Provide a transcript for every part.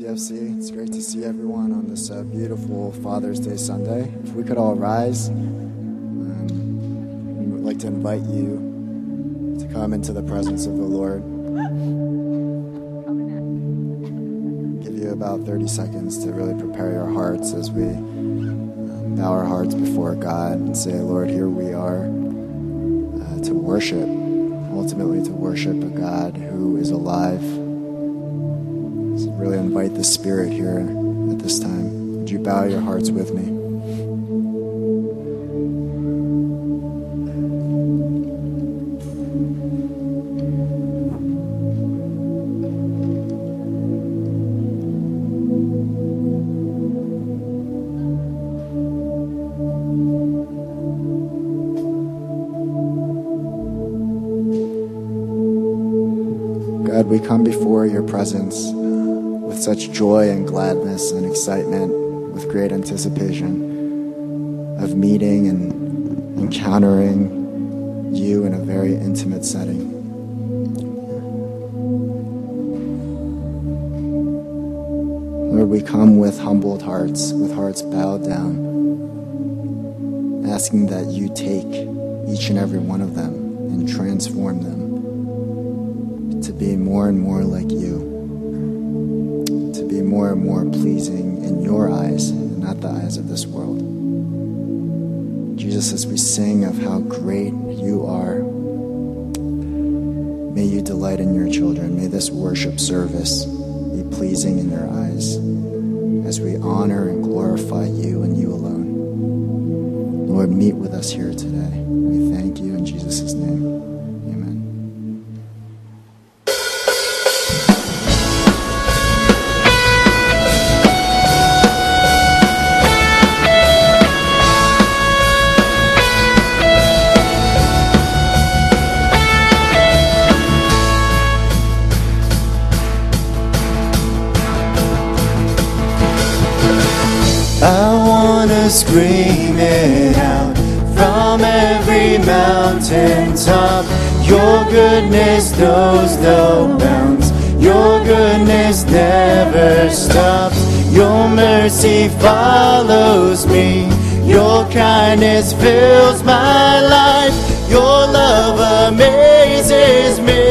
CFC. It's great to see everyone on this uh, beautiful Father's Day Sunday. If we could all rise, um, we'd like to invite you to come into the presence of the Lord. Give you about 30 seconds to really prepare your hearts as we um, bow our hearts before God and say, Lord, here we are uh, to worship, ultimately to worship a God who is alive really invite the Spirit here at this time. Would you bow your hearts with me? God, we come before your presence with such joy and gladness and excitement, with great anticipation of meeting and encountering you in a very intimate setting. Lord, we come with humbled hearts, with hearts bowed down, asking that you take each and every one of them and transform them to be more and more like you the eyes of this world. Jesus, as we sing of how great you are, may you delight in your children. May this worship service be pleasing in your eyes as we honor and glorify you and you alone. Lord, meet with us here today. We thank you in Jesus' name. Scream it out from every mountain top. Your goodness knows no bounds. Your goodness never stops. Your mercy follows me. Your kindness fills my life. Your love amazes me.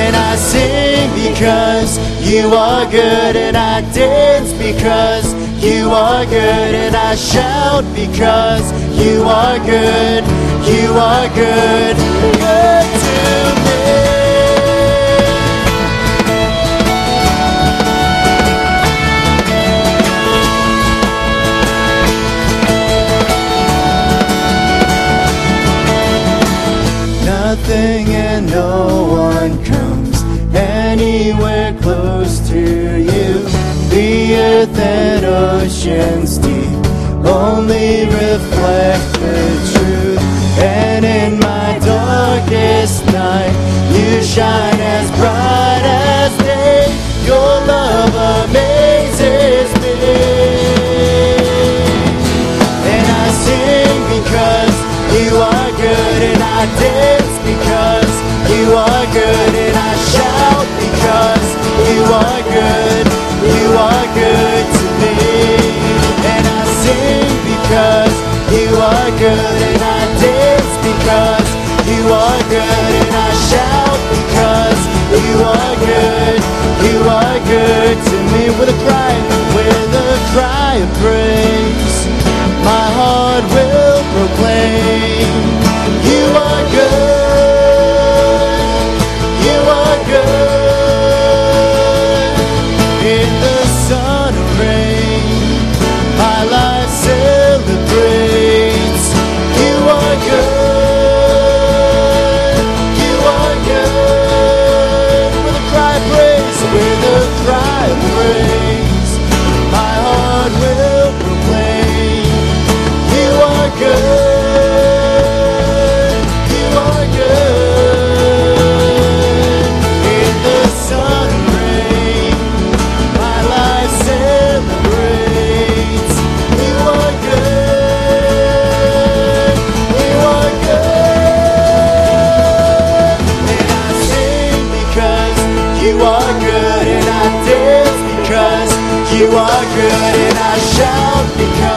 And I sing because you are good, and I dance because you are good, and I shout because you are good. You are good, good darkest night, you shine as bright as day. Your love amazes me. And I sing because you are good, and I dance because you are good, and I shout because you are good. You are good to me. And I sing because you are good, you are good, and I shout because you are good. You are good to me with a cry, with a cry of praise. My heart will proclaim. You are good, and I shout because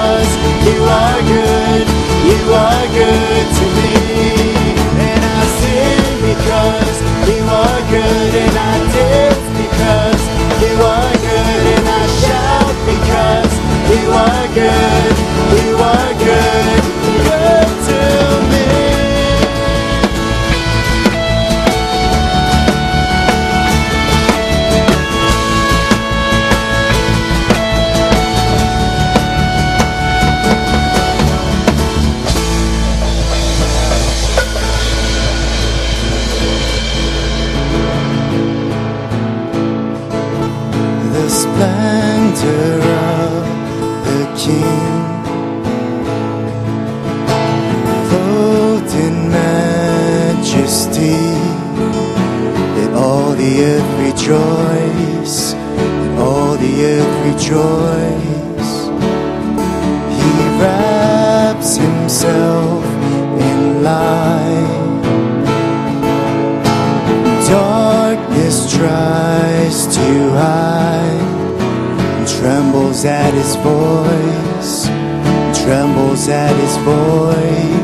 clothed in majesty. Let all the earth rejoice, let all the earth rejoice. He wraps himself in light. Darkness tries to hide and trembles at his voice, trembles at his voice.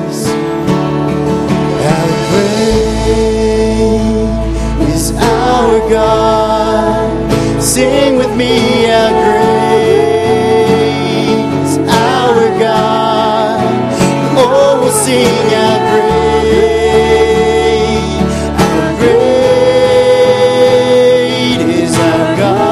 Me, great our God? Oh, we'll sing great, great is our God.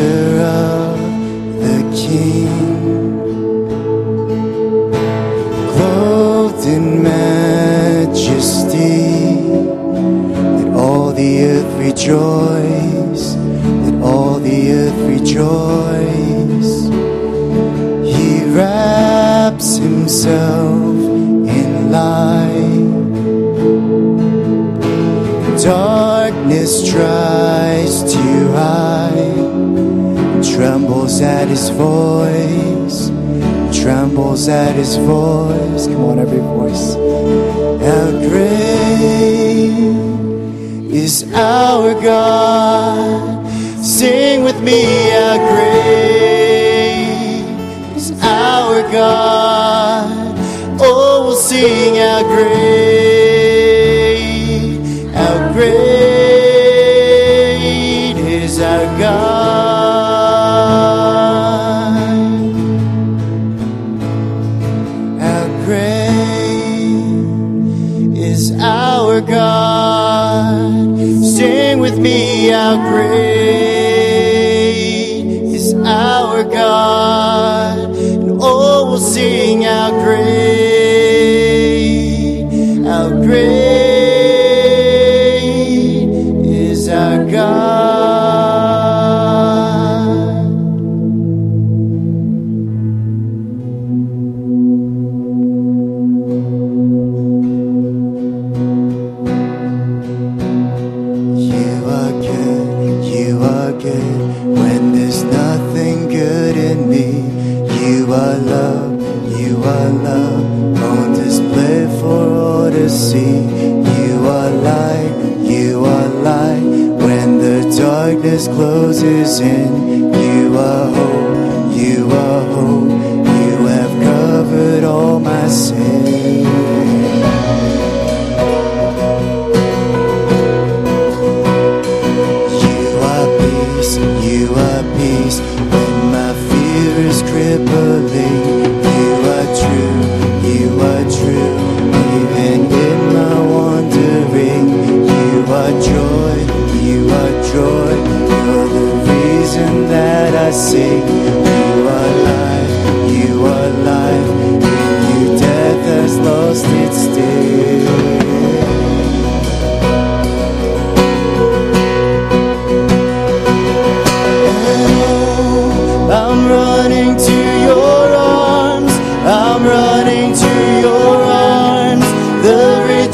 Of the King, clothed in majesty. Let all the earth rejoice. Let all the earth rejoice. He wraps himself in light. Darkness tries to hide, trembles at his voice, trembles at his voice. Come on, every voice. How great is our God? Sing with me, how great is our God? Oh, we'll sing how great, how great is our God. our grace. closes in, you are holy.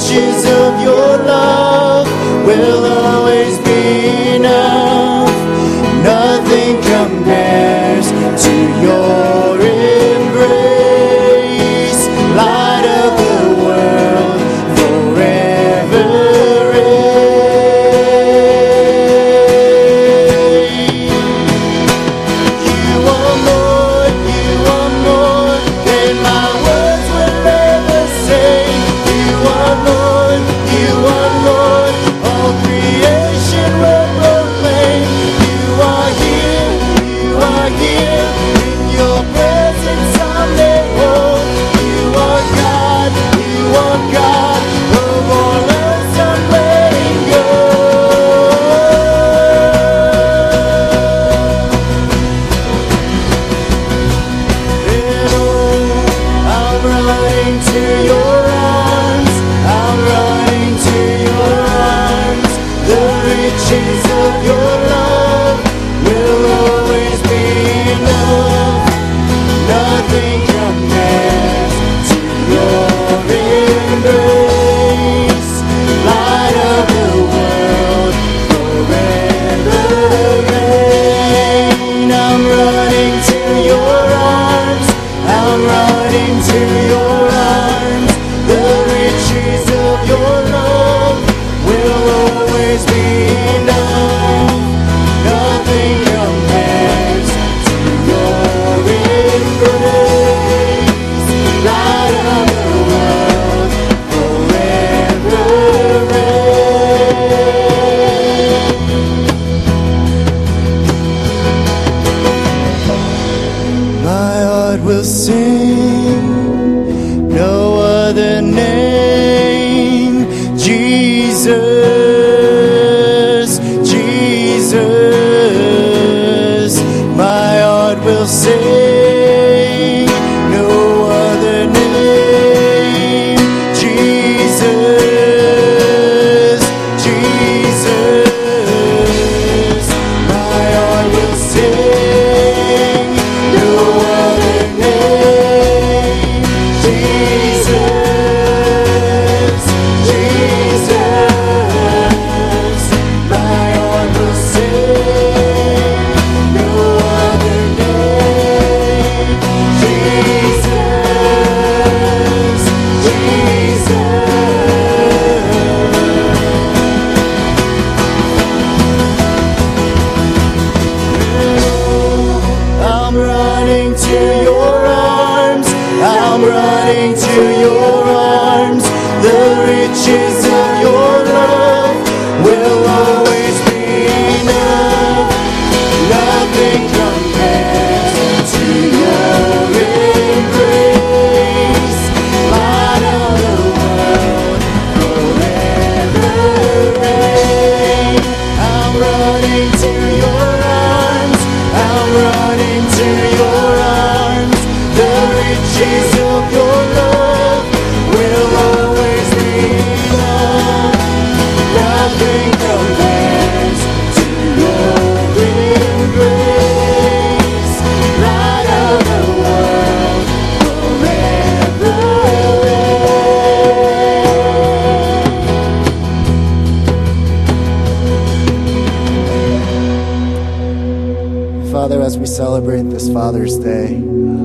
riches of your love will always be enough. Nothing compares to your running to your arms, the riches of your love will.